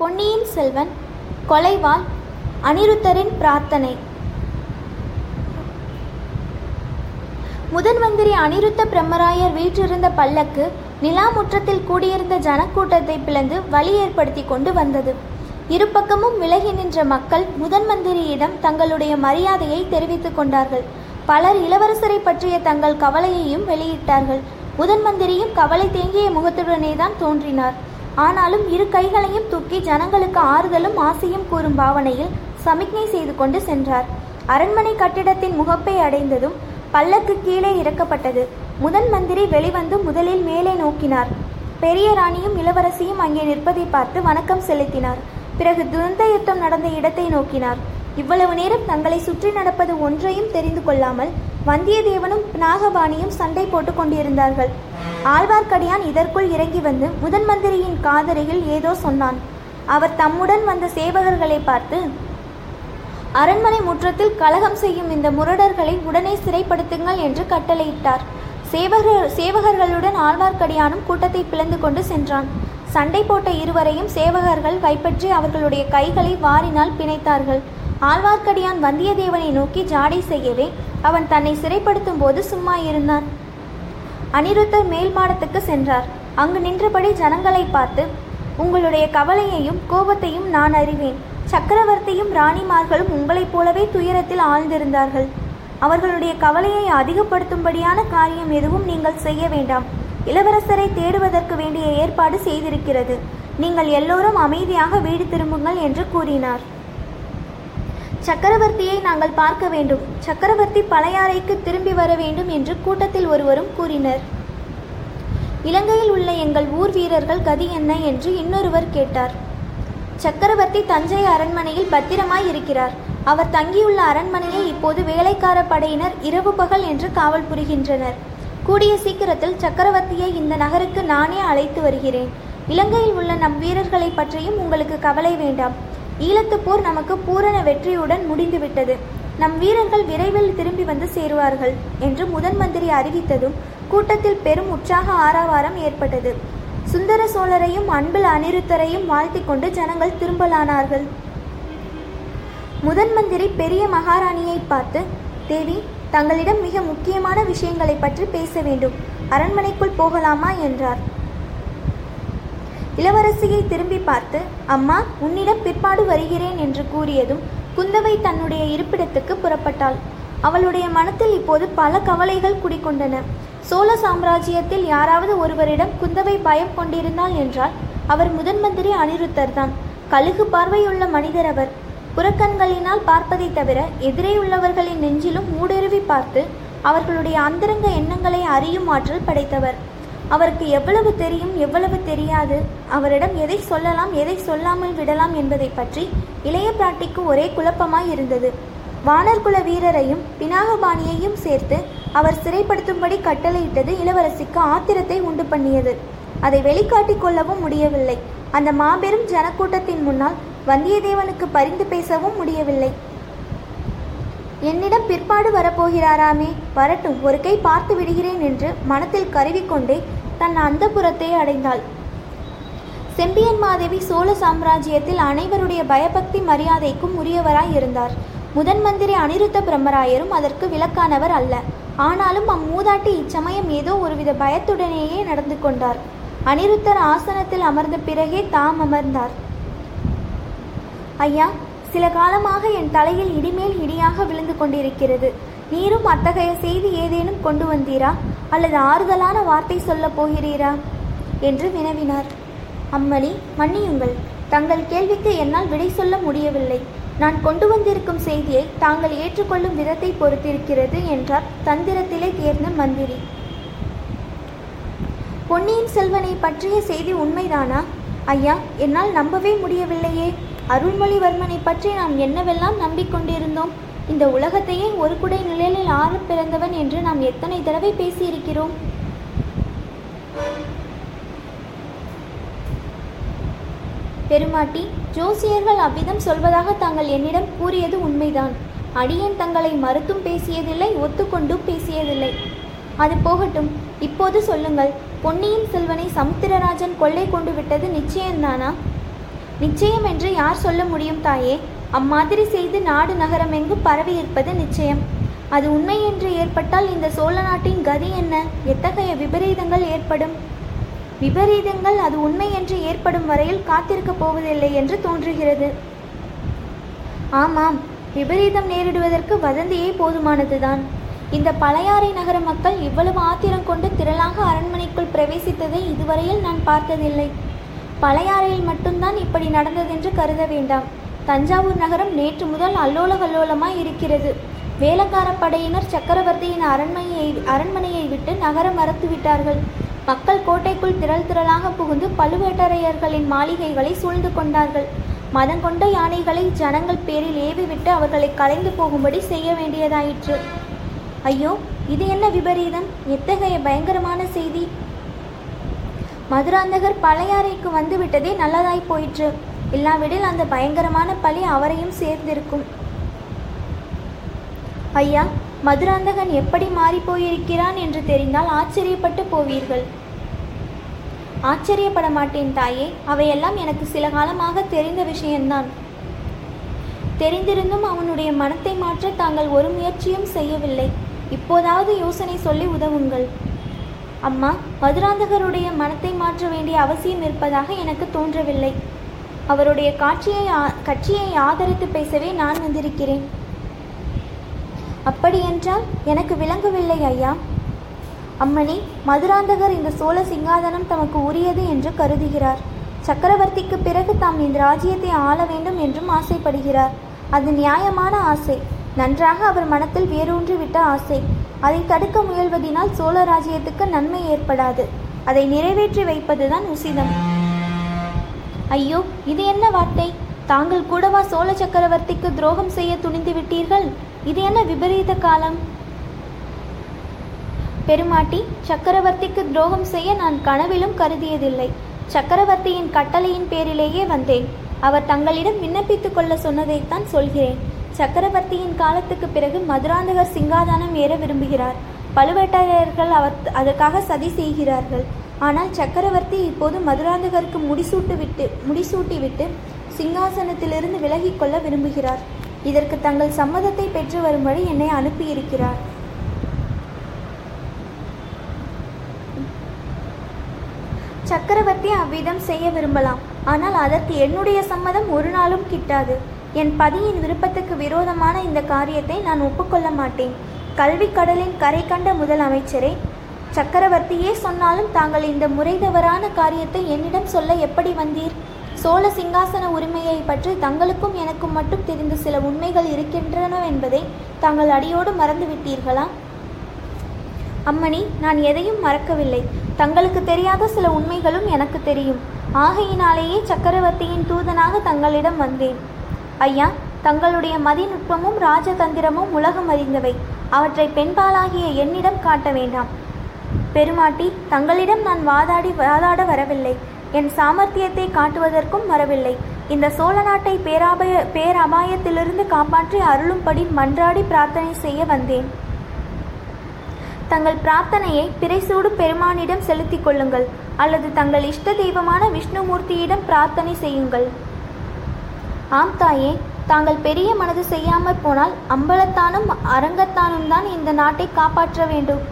பொன்னியின் செல்வன் கொலைவாள் அனிருத்தரின் பிரார்த்தனை. முதன்மந்திரி அனிருத்த பிரம்மராயர் வீற்றிருந்த பல்லக்கு நிலா முற்றத்தில் கூடியிருந்த ஜனக்கூட்டத்தை பிளந்து வழி ஏற்படுத்தி கொண்டு வந்தது. இருபக்கமும் விலகி நின்ற மக்கள் முதன்மந்திரியிடம் தங்களுடைய மரியாதையை தெரிவித்துக் கொண்டார்கள். பலர் இளவரசரை பற்றிய தங்கள் கவலையையும் வெளியிட்டார்கள். முதன்மந்திரியும் கவலை தேங்கிய முகத்துடனே தான் தோன்றினார். ஆனாலும் இரு கைகளையும் தூக்கி ஜனங்களுக்கு ஆறுதலும் ஆசையும் கூறும் பாவனையில் சமிக்ஞை செய்து கொண்டு சென்றார். அரண்மனை கட்டிடத்தின் முகப்பை அடைந்ததும் பல்லக்கு கீழே இறக்கப்பட்டது. முதன் மந்திரி வெளிவந்து முதலில் மேலே நோக்கினார். பெரிய ராணியும் இளவரசியும் அங்கே நிற்பதை பார்த்து வணக்கம் செலுத்தினார். பிறகு துரந்த யுத்தம் நடந்த இடத்தை நோக்கினார். இவ்வளவு நேரம் தங்களை சுற்றி நடப்பது ஒன்றையும் தெரிந்து கொள்ளாமல் வந்தியத்தேவனும் நாகபாணியும் சண்டை போட்டுக் கொண்டிருந்தார்கள். ஆழ்வார்க்கடியான் இதற்குள் இறங்கி வந்து முதன் மந்திரியின் காதரையில் ஏதோ சொன்னான். அவர் தம்முடன் வந்த சேவகர்களை பார்த்து அரண்மனை முற்றத்தில் கலகம் செய்யும் இந்த முரடர்களை உடனே சிறைப்படுத்துங்கள் என்று கட்டளையிட்டார். சேவகர் சேவகர்களுடன் ஆழ்வார்க்கடியானும் கூட்டத்தை பிளந்து கொண்டு சென்றான். சண்டை போட்ட இருவரையும் சேவகர்கள் கைப்பற்றி அவர்களுடைய கைகளை வாரினால் பிணைத்தார்கள். ஆழ்வார்க்கடியான் வந்தியத்தேவனை நோக்கி ஜாடை செய்யவே அவன் தன்னை சிறைப்படுத்தும் போது சும்மா இருந்தான். அனிருத்தர் மேல் மாடத்துக்கு சென்றார். அங்கு நின்றபடி ஜனங்களை பார்த்து உங்களுடைய கவலையையும் கோபத்தையும் நான் அறிவேன். சக்கரவர்த்தியும் ராணிமார்களும் உங்களைப் போலவே துயரத்தில் ஆழ்ந்திருந்தார்கள். அவர்களுடைய கவலையை அதிகப்படுத்தும்படியான காரியம் எதுவும் நீங்கள் செய்ய வேண்டாம். இளவரசரை தேடுவதற்கு வேண்டிய ஏற்பாடு செய்திருக்கிறது. நீங்கள் எல்லோரும் அமைதியாக வீடு திரும்புங்கள் என்று கூறினார். சக்கரவர்த்தியை நாங்கள் பார்க்க வேண்டும். சக்கரவர்த்தி பழையாறைக்கு திரும்பி வர வேண்டும் என்று கூட்டத்தில் ஒருவரும் கூறினர். இலங்கையில் உள்ள எங்கள் ஊர் வீரர்கள் கதி என்ன என்று இன்னொருவர் கேட்டார். சக்கரவர்த்தி தஞ்சை அரண்மனையில் பத்திரமாய் இருக்கிறார். அவர் தங்கியுள்ள அரண்மனையை இப்போது வேலைக்கார படையினர் இரவு பகல் என்று காவல் புரிகின்றனர். கூடிய சீக்கிரத்தில் சக்கரவர்த்தியை இந்த நகருக்கு நானே அழைத்து வருகிறேன். இலங்கையில் உள்ள நம் வீரர்களை பற்றியும் உங்களுக்கு கவலை வேண்டாம். ஈழத்து போர் நமக்கு பூரண வெற்றியுடன் முடிந்துவிட்டது. நம் வீரர்கள் விரைவில் திரும்பி வந்து சேருவார்கள் என்று முதன் மந்திரி அறிவித்ததும் கூட்டத்தில் பெரும் உற்சாக ஆரவாரம் ஏற்பட்டது. சுந்தர சோழரையும் அன்பில் அனிருத்தரையும் வாழ்த்தி கொண்டு ஜனங்கள் திரும்பலானார்கள். முதன் மந்திரி பெரிய மகாராணியை பார்த்து தேவி தங்களிடம் மிக முக்கியமான விஷயங்களை பற்றி பேச வேண்டும். அரண்மனைக்குள் போகலாமா? என்றார். இளவரசியை திரும்பி பார்த்து அம்மா உன்னிடம் பிற்பாடு வருகிறேன் என்று கூறியதும் குந்தவை தன்னுடைய இருப்பிடத்துக்கு புறப்பட்டாள். அவளுடைய மனத்தில் இப்போது பல கவலைகள் குடிக்கொண்டன சோழ சாம்ராஜ்யத்தில் யாராவது ஒருவரிடம் குந்தவை பயம் கொண்டிருந்தாள் என்றால் அவர் முதன் மந்திரி அனிருத்தர் தான். கழுகு பார்வையுள்ள மனிதர் அவர். புறக்கண்களினால் பார்ப்பதை தவிர எதிரே உள்ளவர்களின் நெஞ்சிலும் ஊடுருவி பார்த்து அவர்களுடைய அந்தரங்க எண்ணங்களை அறியும் ஆற்றல் படைத்தவர். அவருக்கு எவ்வளவு தெரியும் எவ்வளவு தெரியாது. அவரிடம் எதை சொல்லலாம் எதை சொல்லாமல் விடலாம் என்பதை பற்றி இளைய பிராட்டிக்கு ஒரே குழப்பமாய் இருந்தது. வானர்குல வீரரையும் பினாகபாணியையும் சேர்த்து அவர் சிறைப்படுத்தும்படி கட்டளையிட்டது இளவரசிக்கு ஆத்திரத்தை உண்டு பண்ணியது. அதை வெளிக்காட்டிக் கொள்ளவும் முடியவில்லை. அந்த மாபெரும் ஜனக்கூட்டத்தின் முன்னால் வந்தியத்தேவனுக்கு பரிந்து பேசவும் முடியவில்லை. என்னிடம் பிற்பாடு வரப்போகிறாராமே வரட்டும் ஒரு கை பார்த்து விடுகிறேன் என்று மனத்தில் கருவிக்கொண்டே தன் அந்தபுரத்தை அடைந்தாள். செம்பியன் மாதேவி சோழ சாம்ராஜ்யத்தில் அனைவருடைய பயபக்தி மரியாதைக்கும் உரியவராய் இருந்தார். முதன் மந்திரி அனிருத்த பிரம்மராயரும் அதற்கு விலக்கானவர் அல்ல. ஆனாலும் அம்மூதாட்டி இச்சமயம் ஏதோ ஒருவித பயத்துடனேயே நடந்து கொண்டார். அனிருத்தர் ஆசனத்தில் அமர்ந்த பிறகே தாம் அமர்ந்தார். ஐயா சில காலமாக என் தலையில் இடிமேல் இடியாக விழுந்து கொண்டிருக்கிறது. நீரும் அத்தகைய செய்தி ஏதேனும் கொண்டு வந்தீரா? அல்லது ஆறுதலான வார்த்தை சொல்லப் போகிறீரா? என்று வினவினார். அம்மணி மன்னியுங்கள். தங்கள் கேள்விக்கு என்னால் விடை சொல்ல முடியவில்லை. நான் கொண்டு வந்திருக்கும் செய்தியை தாங்கள் ஏற்றுக்கொள்ளும் விதத்தை பொறுத்திருக்கிறது என்றார் தந்திரத்திலே தேர்ந்த மந்திரி. பொன்னியின் செல்வனை பற்றிய செய்தி உண்மைதானா? ஐயா என்னால் நம்பவே முடியவில்லையே. அருள்மொழிவர்மனை பற்றி நாம் என்னவெல்லாம் நம்பிக்கொண்டிருந்தோம்? இந்த உலகத்தையே ஒரு குடை நிழலில் ஆறு பிறந்தவன் என்று நாம் எத்தனை தடவை பேசியிருக்கிறோம்? பெருமாட்டி ஜோசியர்கள் அவ்விதம் சொல்வதாக தாங்கள் என்னிடம் கூறியது உண்மைதான். அடியேன் தங்களை மறுத்தும் பேசியதில்லை ஒத்துக்கொண்டும் பேசியதில்லை. அது போகட்டும். இப்போது சொல்லுங்கள் பொன்னியின் செல்வனை சமுத்திரராஜன் கொள்ளை கொண்டு விட்டது நிச்சயம்தானா? நிச்சயம் என்று யார் சொல்ல முடியும் தாயே? அம்மாதிரி செய்து நாடு நகரம் எங்கும் பரவி இருப்பது நிச்சயம். அது உண்மை என்று ஏற்பட்டால் இந்த சோழ நாட்டின் கதி என்ன? எத்தகைய விபரீதங்கள் ஏற்படும்? விபரீதங்கள் அது உண்மை என்று ஏற்படும் வரையில் காத்திருக்கப் போவதில்லை என்று தோன்றுகிறது. ஆமாம் விபரீதம் நேரிடுவதற்கு வதந்தியே போதுமானதுதான். இந்த பழையாறை நகர மக்கள் இவ்வளவு ஆத்திரம் கொண்டு திரளாக அரண்மனைக்குள் பிரவேசித்ததை இதுவரையில் நான் பார்த்ததில்லை. பழையாறையில் மட்டும்தான் இப்படி நடந்ததென்று கருத வேண்டாம். தஞ்சாவூர் நகரம் நேற்று முதல் அல்லோல கல்லோலமாய் இருக்கிறது. வேலக்கார படையினர் சக்கரவர்த்தியின் அரண்மனையை அரண்மனையை விட்டு நகரம் மறத்து விட்டார்கள். மக்கள் கோட்டைக்குள் திரள் திரளாக புகுந்து பழுவேட்டரையர்களின் மாளிகைகளை சூழ்ந்து கொண்டார்கள். மதங்கொண்ட யானைகளை ஜனங்கள் பேரில் ஏவிவிட்டு அவர்களை கலைந்து போகும்படி செய்ய வேண்டியதாயிற்று. ஐயோ இது என்ன விபரீதம்? எத்தகைய பயங்கரமான செய்தி? மதுராந்தகர் பழையாறைக்கு வந்துவிட்டதே நல்லதாய் போயிற்று. இல்லாவிடில் அந்த பயங்கரமான பழி அவரையும் சேர்ந்திருக்கும். ஐயா மதுராந்தகன் எப்படி மாறிப்போயிருக்கிறான் என்று தெரிந்தால் ஆச்சரியப்பட்டு போவீர்கள். ஆச்சரியப்பட மாட்டேன் தாயே அவையெல்லாம் எனக்கு சில காலமாக தெரிந்த விஷயம்தான் தெரிந்திருந்தும் அவனுடைய மனத்தை மாற்ற தாங்கள் ஒரு முயற்சியும் செய்யவில்லை. இப்போதாவது யோசனை சொல்லி உதவுங்கள். அம்மா மதுராந்தகருடைய மனத்தை மாற்ற வேண்டிய அவசியம் இருப்பதாக எனக்கு தோன்றவில்லை. அவருடைய காட்சியை கட்சியை ஆதரித்து பேசவே நான் வந்திருக்கிறேன். அப்படியென்றால் எனக்கு விளங்கவில்லை ஐயா. அம்மணி மதுராந்தகர் இந்த சோழ சிங்காதனம் தமக்கு உரியது என்று கருதுகிறார். சக்கரவர்த்திக்கு பிறகு தாம் இந்த ராஜ்யத்தை ஆள வேண்டும் என்றும் ஆசைப்படுகிறார். அது நியாயமான ஆசை. நன்றாக அவர் மனத்தில் வேரூன்றிவிட்ட ஆசை. அதை தடுக்க முயல்வதினால் சோழ ராஜ்யத்துக்கு நன்மை ஏற்படாது. அதை நிறைவேற்றி வைப்பதுதான் உசிதம். ஐயோ இது என்ன வார்த்தை? தாங்கள் கூடவா சோழ சக்கரவர்த்திக்கு துரோகம் செய்ய துணிந்து விட்டீர்கள்? இது என்ன விபரீத காலம்? பெருமாட்டி சக்கரவர்த்திக்கு துரோகம் செய்ய நான் கனவிலும் கருதியதில்லை. சக்கரவர்த்தியின் கட்டளையின் பேரிலேயே வந்தேன். அவர் தங்களிடம் விண்ணப்பித்துக் கொள்ள சொன்னதைத்தான் சொல்கிறேன். சக்கரவர்த்தியின் காலத்துக்கு பிறகு மதுராந்தகர் சிங்காதானம் ஏற விரும்புகிறார். பழுவேட்டரையர்கள் அவர் அதற்காக சதி செய்கிறார்கள். ஆனால் சக்கரவர்த்தி இப்போது மதுராந்தகருக்கு முடிசூட்டு விட்டு முடிசூட்டிவிட்டு சிங்காசனத்திலிருந்து விலகிக்கொள்ள விரும்புகிறார். இதற்கு தங்கள் சம்மதத்தை பெற்று வரும்படி என்னை அனுப்பியிருக்கிறார். சக்கரவர்த்தி அவ்விதம் செய்ய விரும்பலாம். ஆனால் அதற்கு என்னுடைய சம்மதம் ஒரு நாளும் கிட்டாது. என் பதியின் விருப்பத்துக்கு விரோதமான இந்த காரியத்தை நான் ஒப்புக்கொள்ள மாட்டேன். கல்வி கடலின் கரை கண்ட முதல் அமைச்சரே சக்கரவர்த்தியே சொன்னாலும் தாங்கள் இந்த முறைதவறான காரியத்தை என்னிடம் சொல்ல எப்படி வந்தீர்? சோழ சிங்காசன உரிமையை பற்றி தங்களுக்கும் எனக்கும் மட்டும் தெரிந்த சில உண்மைகள் இருக்கின்றன என்பதை தாங்கள் அடியோடு மறந்துவிட்டீர்களா? அம்மணி நான் எதையும் மறக்கவில்லை. தங்களுக்கு தெரியாத சில உண்மைகளும் எனக்கு தெரியும். ஆகையினாலேயே சக்கரவர்த்தியின் தூதனாக தங்களிடம் வந்தேன். ஐயா தங்களுடைய மதிநுட்பமும் ராஜதந்திரமும் உலகம் அறிந்தவை. அவற்றை பெண்பாலாகிய என்னிடம் காட்ட வேண்டாம். பெருமாட்டி தங்களிடம் நான் வாதாடி வாதாட வரவில்லை. என் சாமர்த்தியத்தை காட்டுவதற்கும் வரவில்லை. இந்த சோழ நாட்டை பேராபய பேரபாயத்திலிருந்து காப்பாற்றி அருளும்படி மன்றாடி பிரார்த்தனை செய்ய வந்தேன். தங்கள் பிரார்த்தனையை பிறைசூடு பெருமானிடம் செலுத்திக் கொள்ளுங்கள் அல்லது தங்கள் இஷ்ட தெய்வமான விஷ்ணுமூர்த்தியிடம் பிரார்த்தனை செய்யுங்கள். ஆம் தாயே தாங்கள் பெரிய மனது செய்யாமற் போனால் அம்பலத்தானும் அரங்கத்தானும் தான் இந்த நாட்டை காப்பாற்ற வேண்டும்.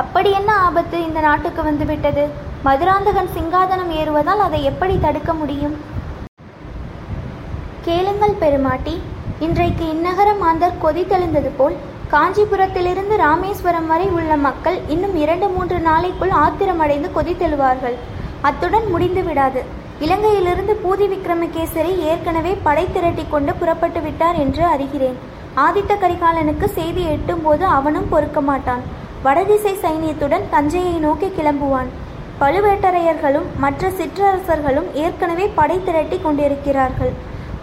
அப்படி என்ன ஆபத்து இந்த நாட்டுக்கு வந்துவிட்டது? மதுராந்தகன் சிங்காதனம் ஏறுவதால் அதை எப்படி தடுக்க முடியும்? கேளுங்கள் பெருமாட்டி இன்றைக்கு இந்நகர மாந்தர் கொதித்தெழுந்தது போல் காஞ்சிபுரத்திலிருந்து ராமேஸ்வரம் வரை உள்ள மக்கள் இன்னும் இரண்டு மூன்று நாளைக்குள் ஆத்திரமடைந்து கொதித்தெழுவார்கள் அத்துடன் முடிந்து விடாது. இலங்கையிலிருந்து பூதி விக்ரமகேசரி ஏற்கனவே படை திரட்டி கொண்டு புறப்பட்டு விட்டார் என்று அறிகிறேன். ஆதித்த கரிகாலனுக்கு செய்தி எட்டும்போது அவனும் பொறுக்க மாட்டான். வடதிசை சைனியத்துடன் தஞ்சையை நோக்கி கிளம்புவான். பழுவேட்டரையர்களும் மற்ற சிற்றரசர்களும் ஏற்கனவே படை திரட்டி கொண்டிருக்கிறார்கள்.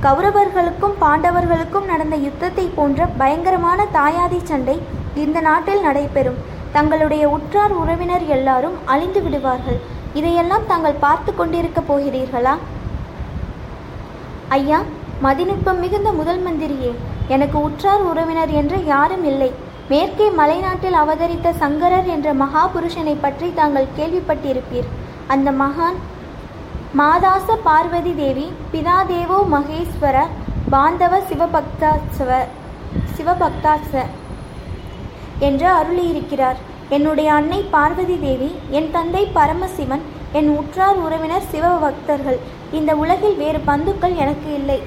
கௌரவர்களுக்கும் பாண்டவர்களுக்கும் நடந்த யுத்தத்தை போன்ற பயங்கரமான தாயாதி சண்டை இந்த நாட்டில் நடைபெறும். தங்களுடைய உற்றார் உறவினர் எல்லாரும் அழிந்து விடுவார்கள். இதையெல்லாம் தாங்கள் பார்த்து கொண்டிருக்க போகிறீர்களா? ஐயா மதிநுட்பம் மிகுந்த முதல் மந்திரியே எனக்கு உற்றார் உறவினர் என்று யாரும் இல்லை. மேற்கே மலைநாட்டில் அவதரித்த சங்கரர் என்ற மகாபுருஷனை பற்றி தாங்கள் கேள்விப்பட்டிருப்பீர். அந்த மகான் மாதாச பார்வதி தேவி பிதாதேவோ மகேஸ்வர பாந்தவ சிவபக்தாசவ சிவபக்தாச என்று அருளியிருக்கிறார். என்னுடைய அன்னை பார்வதி தேவி என் தந்தை பரமசிவன் என் உற்றார் உறவினர் சிவபக்தர்கள். இந்த உலகில் வேறு பந்துக்கள் எனக்கு இல்லை.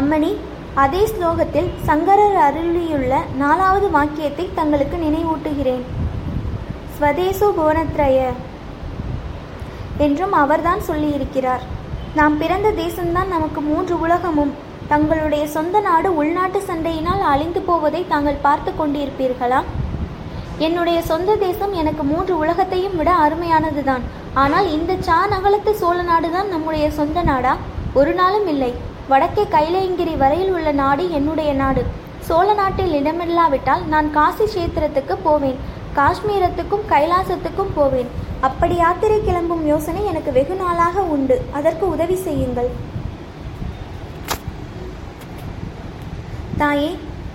அம்மணி அதே ஸ்லோகத்தில் சங்கரர் அருளியுள்ள நாலாவது வாக்கியத்தை தங்களுக்கு நினைவூட்டுகிறேன். ஸ்வதேசோ புவனத்ரய என்றும் அவர்தான் சொல்லியிருக்கிறார். நாம் பிறந்த தேசம்தான் நமக்கு மூன்று உலகமும். தங்களுடைய சொந்த நாடு உள்நாட்டு சண்டையினால் அழிந்து போவதை தாங்கள் பார்த்து கொண்டிருப்பீர்களா? என்னுடைய சொந்த தேசம் எனக்கு மூன்று உலகத்தையும் விட அருமையானதுதான். ஆனால் இந்த சா நகலத்து சோழ நாடுதான் நம்முடைய சொந்த நாடா? ஒரு நாளும் இல்லை. வடக்கே கைலையங்கிரி வரையில் உள்ள நாடு என்னுடைய நாடு. சோழ நாட்டில் இடமில்லாவிட்டால் நான் காசி கஷேத்திரத்துக்கு போவேன். காஷ்மீரத்துக்கும் கைலாசத்துக்கும் போவேன். அப்படி யாத்திரை கிளம்பும் யோசனை எனக்கு வெகு நாளாக உண்டு. அதற்கு உதவி செய்யுங்கள். தாயே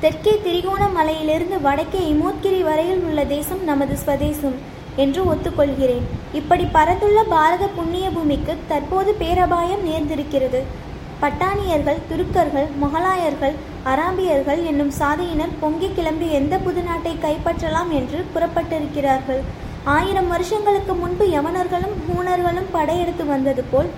தெற்கே திரிகோணமலையிலிருந்து வடக்கே இமோத்கிரி வரையில் உள்ள தேசம் நமது ஸ்வதேசம் என்று ஒத்துக்கொள்கிறேன். இப்படி பரந்துள்ள பாரத புண்ணிய பூமிக்கு தற்போது பேரபாயம் நேர்ந்திருக்கிறது. பட்டானியர்கள் துருக்கர்கள் மொகலாயர்கள் அராபியர்கள் என்னும் சாதியினர் பொங்கி கிளம்பி எந்த புது நாட்டை கைப்பற்றலாம் என்று புறப்பட்டிருக்கிறார்கள். ஆயிரம் வருஷங்களுக்கு முன்பு யவனர்களும் ஹூனர்களும் படையெடுத்து வந்தது போல்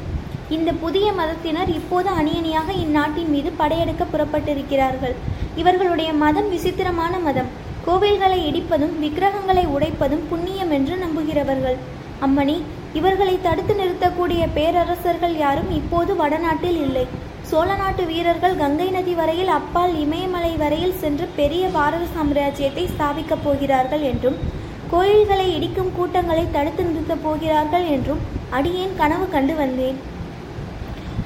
இந்த புதிய மதத்தினர் இப்போது அணியணியாக இந்நாட்டின் மீது படையெடுக்க புறப்பட்டிருக்கிறார்கள். இவர்களுடைய மதம் விசித்திரமான மதம். கோவில்களை இடிப்பதும் விக்கிரகங்களை உடைப்பதும் புண்ணியம் என்று நம்புகிறவர்கள். அம்மணி இவர்களை தடுத்து நிறுத்தக்கூடிய பேரரசர்கள் யாரும் இப்போது வடநாட்டில் இல்லை. சோழ நாட்டு வீரர்கள் கங்கை நதி வரையில் அப்பால் இமயமலை வரையில் சென்று பெரிய பாரத சாம்ராஜ்யத்தை ஸ்தாபிக்கப் போகிறார்கள் என்றும் கோயில்களை இடிக்கும் கூட்டங்களை தடுத்து நிறுத்தப் போகிறார்கள் என்றும் அடியேன் கனவு கண்டு வந்தேன்.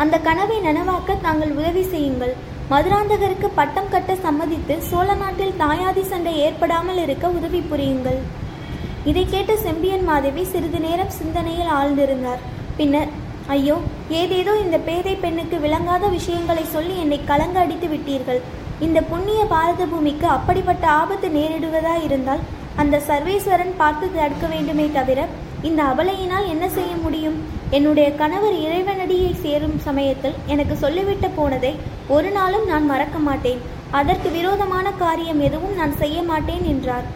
அந்த கனவை நனவாக்க தாங்கள் உதவி செய்யுங்கள். மதுராந்தகருக்கு பட்டம் கட்ட சம்மதித்து சோழ நாட்டில் தாயாதி சண்டை ஏற்படாமல் இருக்க உதவி புரியுங்கள். இதை கேட்ட செம்பியன் மாதேவி சிறிது நேரம் சிந்தனையில் ஆழ்ந்திருந்தார். பின்னர் ஐயோ ஏதேதோ இந்த பேதை பெண்ணுக்கு விளங்காத விஷயங்களை சொல்லி என்னை கலங்க அடித்து விட்டீர்கள். இந்த புண்ணிய பாரத பூமிக்கு அப்படிப்பட்ட ஆபத்து நேரிடுவதா இருந்தால் அந்த சர்வேஸ்வரன் பார்த்து தடுக்க வேண்டுமே தவிர இந்த அபலையினால் என்ன செய்ய முடியும்? என்னுடைய கணவர் இறைவனடியை சேரும் சமயத்தில் எனக்கு சொல்லிவிட்டு போனதை ஒரு நாளும் நான் மறக்க மாட்டேன். அதற்கு விரோதமான காரியம் எதுவும் நான் செய்ய மாட்டேன் என்றார்.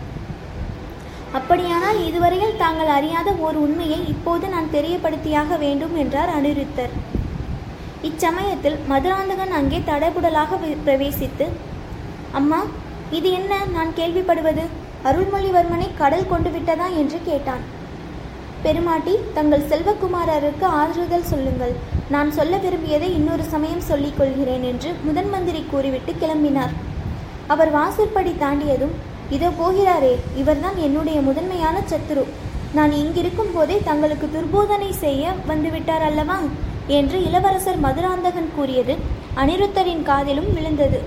அப்படியானால் இதுவரையில் தாங்கள் அறியாத ஓர் உண்மையை இப்போது நான் தெரியப்படுத்தியாக வேண்டும் என்றார் அனிருத்தர். இச்சமயத்தில் மதுராந்தகன் அங்கே தடபுடலாக பிரவேசித்து அம்மா இது என்ன? நான் கேள்விப்படுவது. அருள்மொழிவர்மனை கடல் கொண்டு விட்டதா? என்று கேட்டான். பெருமாட்டி தங்கள் செல்வகுமாரருக்கு ஆறுதல் சொல்லுங்கள். நான் சொல்ல விரும்பியதை இன்னொரு சமயம் சொல்லிக் கொள்கிறேன் என்று முதன் மந்திரி கூறிவிட்டு கிளம்பினார். அவர் வாசற்படி தாண்டியதும் இதோ போகிறாரே இவர்தான் என்னுடைய முதன்மையான சத்துரு நான் இங்கிருக்கும் போதே தங்களுக்கு துர்போதனை செய்ய வந்துவிட்டார் அல்லவா? என்று இளவரசர் மதுராந்தகன் கூறியது அனிருத்தரின் காதிலும் விழுந்தது.